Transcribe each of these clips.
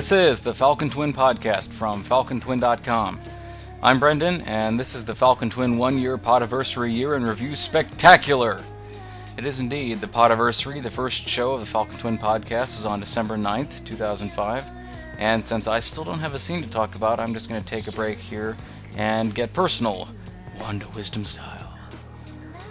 This is the Falcon Twin Podcast from FalconTwin.com. I'm Brendan, and this is the Falcon Twin one year podiversary year in review spectacular. It is indeed the podiversary. The first show of the Falcon Twin Podcast was on December 9th, 2005. And since I still don't have a scene to talk about, I'm just going to take a break here and get personal. Wanda Wisdom style.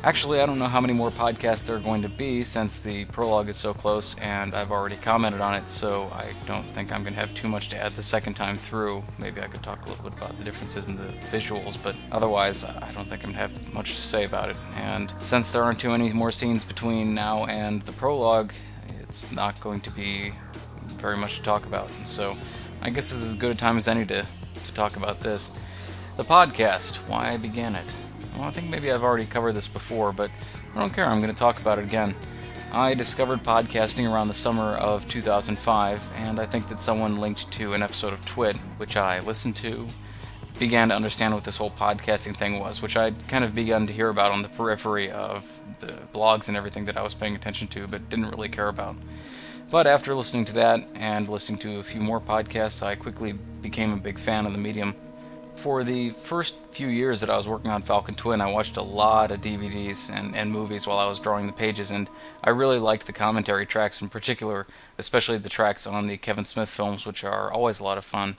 Actually, I don't know how many more podcasts there are going to be since the prologue is so close and I've already commented on it, so I don't think I'm going to have too much to add the second time through. Maybe I could talk a little bit about the differences in the visuals, but otherwise, I don't think I'm going to have much to say about it. And since there aren't too many more scenes between now and the prologue, it's not going to be very much to talk about. And so I guess this is as good a time as any to, to talk about this. The podcast, why I began it. Well, I think maybe I've already covered this before, but I don't care. I'm going to talk about it again. I discovered podcasting around the summer of 2005, and I think that someone linked to an episode of Twit, which I listened to, began to understand what this whole podcasting thing was, which I'd kind of begun to hear about on the periphery of the blogs and everything that I was paying attention to, but didn't really care about. But after listening to that and listening to a few more podcasts, I quickly became a big fan of the medium. For the first few years that I was working on Falcon Twin, I watched a lot of DVDs and, and movies while I was drawing the pages, and I really liked the commentary tracks in particular, especially the tracks on the Kevin Smith films, which are always a lot of fun.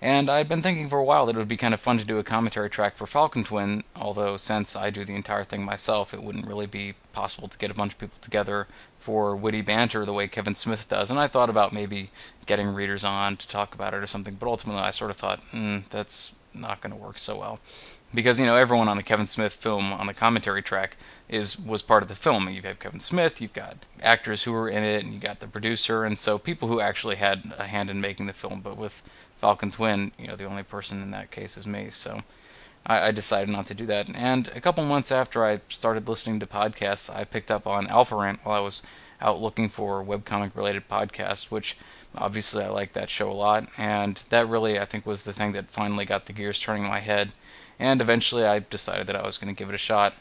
And I'd been thinking for a while that it would be kind of fun to do a commentary track for Falcon Twin, although since I do the entire thing myself, it wouldn't really be possible to get a bunch of people together for witty banter the way Kevin Smith does. And I thought about maybe getting readers on to talk about it or something, but ultimately I sort of thought, mm, that's not going to work so well because you know everyone on the Kevin Smith film on the commentary track is was part of the film. You have Kevin Smith, you've got actors who were in it, and you got the producer, and so people who actually had a hand in making the film. But with Falcon Twin, you know, the only person in that case is me. So I, I decided not to do that. And a couple months after I started listening to podcasts, I picked up on Alpha Rant while I was out looking for webcomic related podcasts, which obviously I like that show a lot. And that really, I think, was the thing that finally got the gears turning in my head. And eventually I decided that I was going to give it a shot.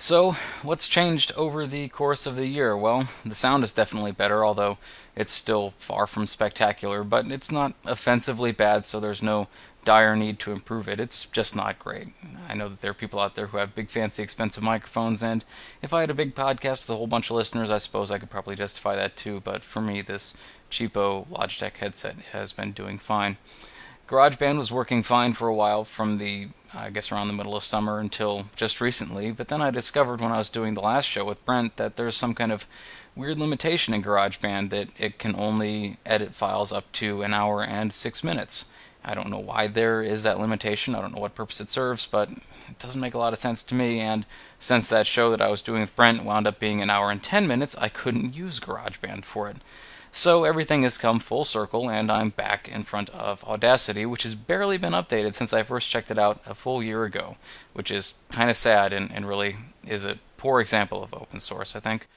So, what's changed over the course of the year? Well, the sound is definitely better, although it's still far from spectacular, but it's not offensively bad, so there's no dire need to improve it. It's just not great. I know that there are people out there who have big, fancy, expensive microphones, and if I had a big podcast with a whole bunch of listeners, I suppose I could probably justify that too, but for me, this cheapo Logitech headset has been doing fine. GarageBand was working fine for a while from the, I guess, around the middle of summer until just recently, but then I discovered when I was doing the last show with Brent that there's some kind of weird limitation in GarageBand that it can only edit files up to an hour and six minutes. I don't know why there is that limitation. I don't know what purpose it serves, but it doesn't make a lot of sense to me. And since that show that I was doing with Brent wound up being an hour and 10 minutes, I couldn't use GarageBand for it. So everything has come full circle, and I'm back in front of Audacity, which has barely been updated since I first checked it out a full year ago, which is kind of sad and, and really is a poor example of open source, I think.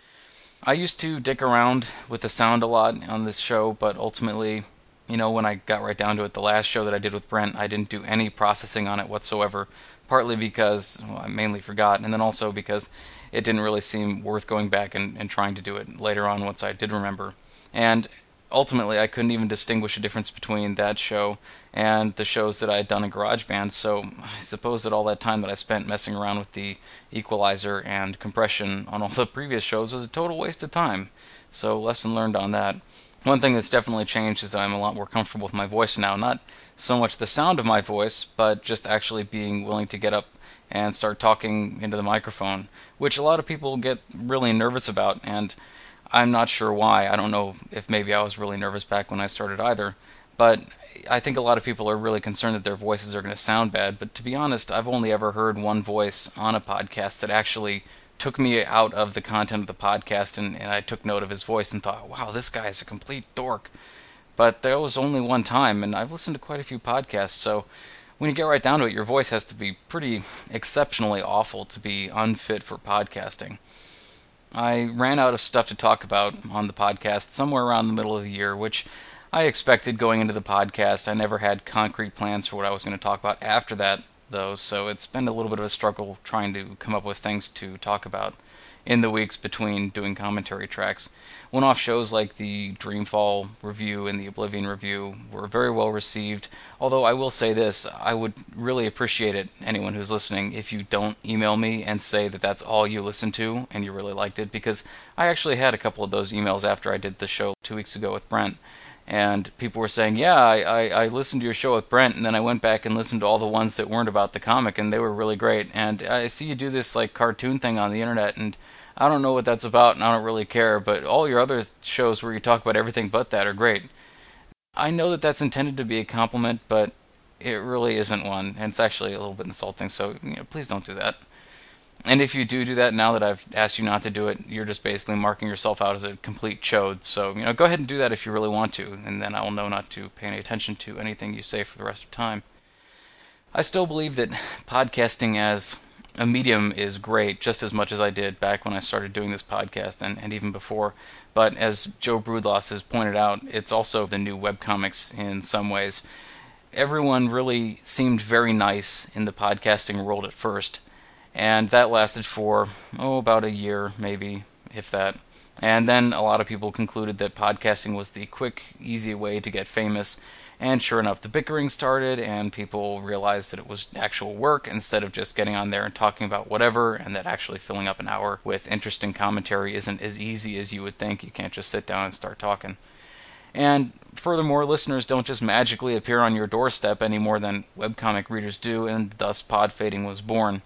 I used to dick around with the sound a lot on this show, but ultimately you know, when I got right down to it, the last show that I did with Brent, I didn't do any processing on it whatsoever. Partly because well, I mainly forgot, and then also because it didn't really seem worth going back and, and trying to do it later on once I did remember. And ultimately, I couldn't even distinguish a difference between that show and the shows that I had done in GarageBand. So I suppose that all that time that I spent messing around with the equalizer and compression on all the previous shows was a total waste of time. So lesson learned on that. One thing that's definitely changed is that I'm a lot more comfortable with my voice now. Not so much the sound of my voice, but just actually being willing to get up and start talking into the microphone, which a lot of people get really nervous about, and I'm not sure why. I don't know if maybe I was really nervous back when I started either, but I think a lot of people are really concerned that their voices are going to sound bad. But to be honest, I've only ever heard one voice on a podcast that actually took me out of the content of the podcast and, and I took note of his voice and thought, wow, this guy is a complete dork. But there was only one time, and I've listened to quite a few podcasts, so when you get right down to it, your voice has to be pretty exceptionally awful to be unfit for podcasting. I ran out of stuff to talk about on the podcast somewhere around the middle of the year, which I expected going into the podcast. I never had concrete plans for what I was going to talk about after that, though, so it's been a little bit of a struggle trying to come up with things to talk about. In the weeks between doing commentary tracks. One off shows like the Dreamfall review and the Oblivion review were very well received. Although I will say this, I would really appreciate it, anyone who's listening, if you don't email me and say that that's all you listened to and you really liked it, because I actually had a couple of those emails after I did the show two weeks ago with Brent. And people were saying, Yeah, I, I, I listened to your show with Brent, and then I went back and listened to all the ones that weren't about the comic, and they were really great. And I see you do this like cartoon thing on the internet, and I don't know what that's about and I don't really care, but all your other shows where you talk about everything but that are great. I know that that's intended to be a compliment, but it really isn't one, and it's actually a little bit insulting, so you know, please don't do that. And if you do do that, now that I've asked you not to do it, you're just basically marking yourself out as a complete chode. So, you know, go ahead and do that if you really want to, and then I will know not to pay any attention to anything you say for the rest of time. I still believe that podcasting as a medium is great just as much as I did back when I started doing this podcast and, and even before. But as Joe Broodloss has pointed out, it's also the new webcomics in some ways. Everyone really seemed very nice in the podcasting world at first, and that lasted for, oh, about a year, maybe, if that. And then a lot of people concluded that podcasting was the quick, easy way to get famous and sure enough, the bickering started, and people realized that it was actual work instead of just getting on there and talking about whatever, and that actually filling up an hour with interesting commentary isn't as easy as you would think. You can't just sit down and start talking. And furthermore, listeners don't just magically appear on your doorstep any more than webcomic readers do, and thus pod fading was born.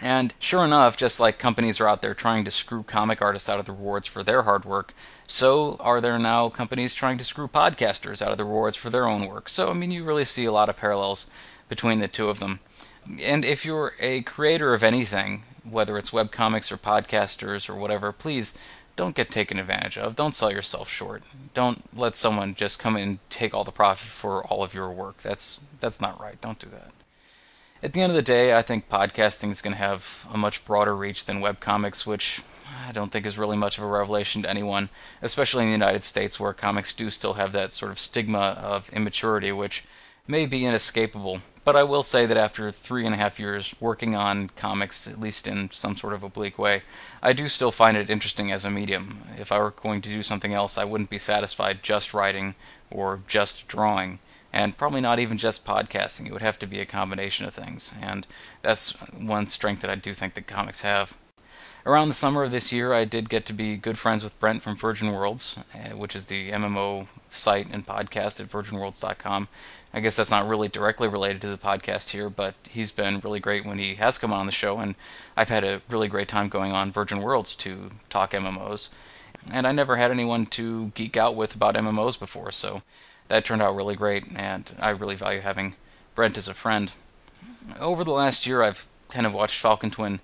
And sure enough, just like companies are out there trying to screw comic artists out of the rewards for their hard work, so are there now companies trying to screw podcasters out of the rewards for their own work. So, I mean, you really see a lot of parallels between the two of them. And if you're a creator of anything, whether it's webcomics or podcasters or whatever, please don't get taken advantage of. Don't sell yourself short. Don't let someone just come in and take all the profit for all of your work. That's that's not right. Don't do that at the end of the day, I think podcasting is going to have a much broader reach than webcomics, which I don't think is really much of a revelation to anyone, especially in the United States where comics do still have that sort of stigma of immaturity, which may be inescapable. But I will say that after three and a half years working on comics, at least in some sort of oblique way, I do still find it interesting as a medium. If I were going to do something else, I wouldn't be satisfied just writing or just drawing and probably not even just podcasting. It would have to be a combination of things, and that's one strength that I do think that comics have. Around the summer of this year, I did get to be good friends with Brent from Virgin Worlds, uh, which is the MMO site and podcast at virginworlds.com. I guess that's not really directly related to the podcast here, but he's been really great when he has come on the show, and I've had a really great time going on Virgin Worlds to talk MMOs. And I never had anyone to geek out with about MMOs before, so that turned out really great, and I really value having Brent as a friend. Over the last year, I've kind of watched Falcon Twin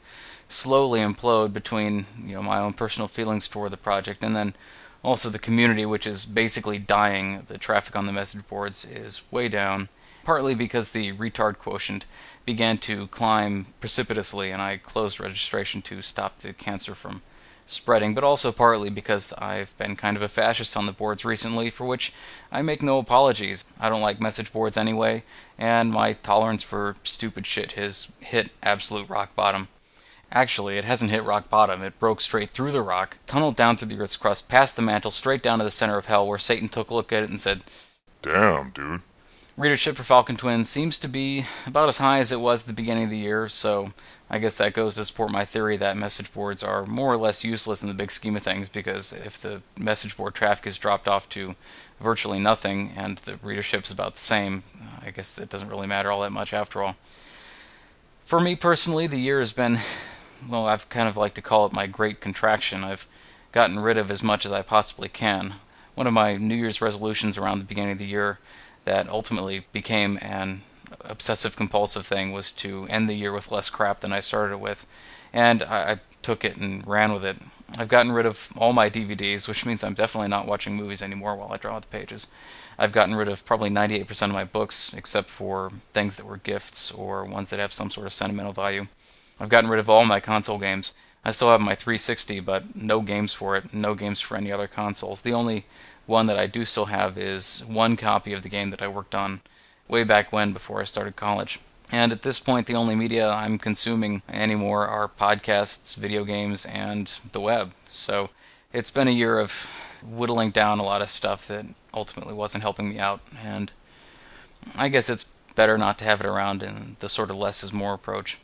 slowly implode between you know my own personal feelings toward the project and then also the community, which is basically dying. The traffic on the message boards is way down, partly because the retard quotient began to climb precipitously, and I closed registration to stop the cancer from spreading, but also partly because I've been kind of a fascist on the boards recently, for which I make no apologies. I don't like message boards anyway, and my tolerance for stupid shit has hit absolute rock bottom. Actually, it hasn't hit rock bottom. It broke straight through the rock, tunneled down through the Earth's crust, past the mantle, straight down to the center of hell, where Satan took a look at it and said, Damn, dude. Readership for Falcon Twin seems to be about as high as it was at the beginning of the year, so I guess that goes to support my theory that message boards are more or less useless in the big scheme of things because if the message board traffic is dropped off to virtually nothing and the readership's about the same, I guess it doesn't really matter all that much after all. For me personally, the year has been, well, I've kind of like to call it my great contraction. I've gotten rid of as much as I possibly can. One of my New Year's resolutions around the beginning of the year that ultimately became an obsessive compulsive thing was to end the year with less crap than I started with. And I, I took it and ran with it. I've gotten rid of all my DVDs, which means I'm definitely not watching movies anymore while I draw the pages. I've gotten rid of probably 98% of my books, except for things that were gifts or ones that have some sort of sentimental value. I've gotten rid of all my console games. I still have my 360, but no games for it, no games for any other consoles. The only one that I do still have is one copy of the game that I worked on way back when before I started college. And at this point, the only media I'm consuming anymore are podcasts, video games, and the web. So it's been a year of whittling down a lot of stuff that ultimately wasn't helping me out. And I guess it's better not to have it around in the sort of less is more approach.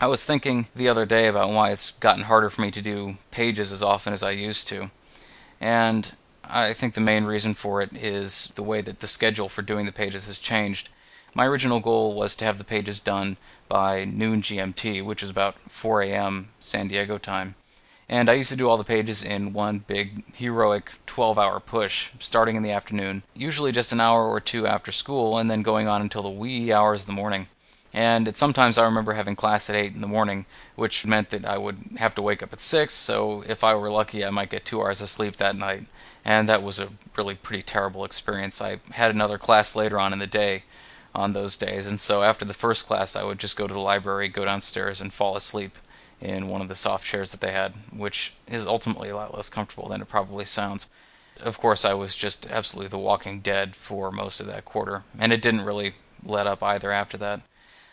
I was thinking the other day about why it's gotten harder for me to do pages as often as I used to. And I think the main reason for it is the way that the schedule for doing the pages has changed. My original goal was to have the pages done by noon GMT, which is about 4 a.m. San Diego time. And I used to do all the pages in one big, heroic 12 hour push, starting in the afternoon, usually just an hour or two after school, and then going on until the wee hours of the morning. And sometimes I remember having class at 8 in the morning, which meant that I would have to wake up at 6, so if I were lucky, I might get two hours of sleep that night. And that was a really pretty terrible experience. I had another class later on in the day on those days, and so after the first class, I would just go to the library, go downstairs, and fall asleep in one of the soft chairs that they had, which is ultimately a lot less comfortable than it probably sounds. Of course, I was just absolutely the walking dead for most of that quarter, and it didn't really let up either after that.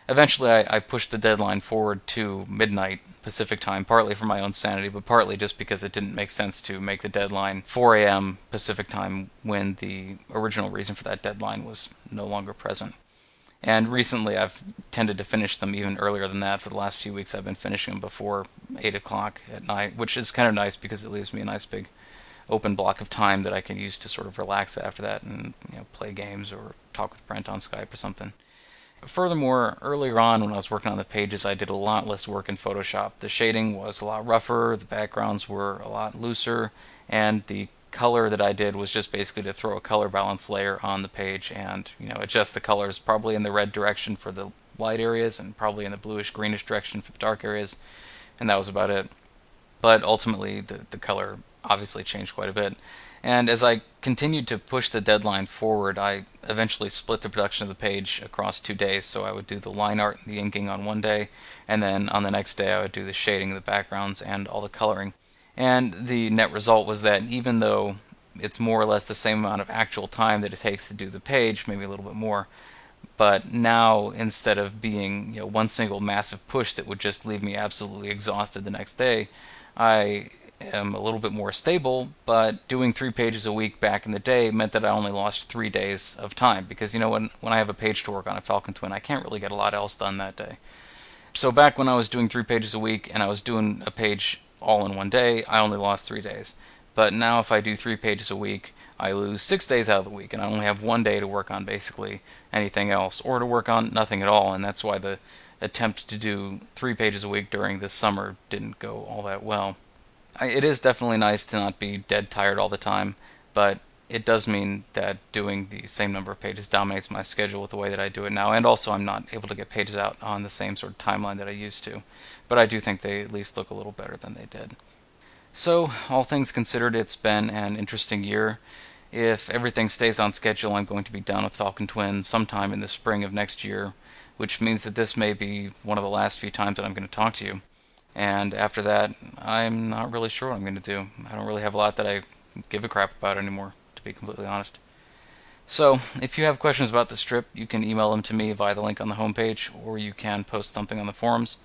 Eventually, I, I pushed the deadline forward to midnight Pacific time, partly for my own sanity, but partly just because it didn't make sense to make the deadline 4 a.m. Pacific time when the original reason for that deadline was no longer present. And recently, I've tended to finish them even earlier than that. For the last few weeks, I've been finishing them before 8 o'clock at night, which is kind of nice because it leaves me a nice big open block of time that I can use to sort of relax after that and you know, play games or talk with Brent on Skype or something. Furthermore, earlier on when I was working on the pages, I did a lot less work in Photoshop. The shading was a lot rougher, the backgrounds were a lot looser, and the color that I did was just basically to throw a color balance layer on the page and you know adjust the colors probably in the red direction for the light areas and probably in the bluish greenish direction for the dark areas and that was about it but ultimately the, the color obviously changed quite a bit. And as I continued to push the deadline forward I eventually split the production of the page across two days. So I would do the line art and the inking on one day and then on the next day I would do the shading the backgrounds and all the coloring. And the net result was that even though it's more or less the same amount of actual time that it takes to do the page, maybe a little bit more, but now instead of being you know one single massive push that would just leave me absolutely exhausted the next day, I am a little bit more stable, but doing three pages a week back in the day meant that I only lost three days of time because you know when when I have a page to work on a Falcon Twin, I can't really get a lot else done that day. So back when I was doing three pages a week and I was doing a page all in one day, I only lost three days. But now, if I do three pages a week, I lose six days out of the week, and I only have one day to work on basically anything else, or to work on nothing at all. And that's why the attempt to do three pages a week during this summer didn't go all that well. It is definitely nice to not be dead tired all the time, but it does mean that doing the same number of pages dominates my schedule with the way that I do it now, and also I'm not able to get pages out on the same sort of timeline that I used to. But I do think they at least look a little better than they did. So, all things considered, it's been an interesting year. If everything stays on schedule, I'm going to be done with Falcon Twin sometime in the spring of next year, which means that this may be one of the last few times that I'm going to talk to you. And after that, I'm not really sure what I'm going to do. I don't really have a lot that I give a crap about anymore to be completely honest. So, if you have questions about the strip, you can email them to me via the link on the homepage, or you can post something on the forums.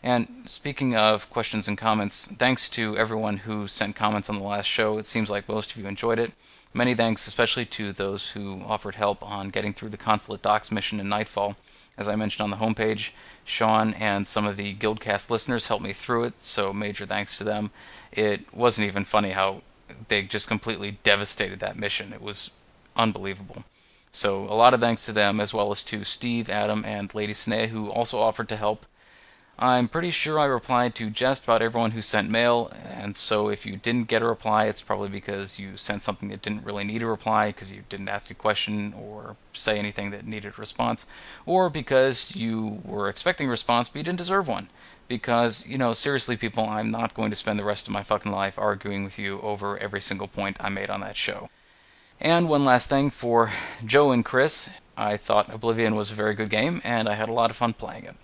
And speaking of questions and comments, thanks to everyone who sent comments on the last show. It seems like most of you enjoyed it. Many thanks, especially to those who offered help on getting through the Consulate Docks mission in Nightfall. As I mentioned on the homepage, Sean and some of the Guildcast listeners helped me through it, so major thanks to them. It wasn't even funny how they just completely devastated that mission. It was unbelievable. So a lot of thanks to them, as well as to Steve, Adam, and Lady Snea, who also offered to help. I'm pretty sure I replied to just about everyone who sent mail, and so if you didn't get a reply, it's probably because you sent something that didn't really need a reply, because you didn't ask a question or say anything that needed a response, or because you were expecting a response but you didn't deserve one because, you know, seriously, people, I'm not going to spend the rest of my fucking life arguing with you over every single point I made on that show. And one last thing for Joe and Chris I thought Oblivion was a very good game, and I had a lot of fun playing it.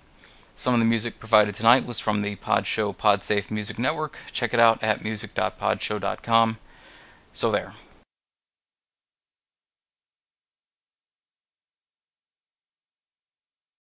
Some of the music provided tonight was from the Podshow Podsafe Music Network. Check it out at music.podshow.com. So there.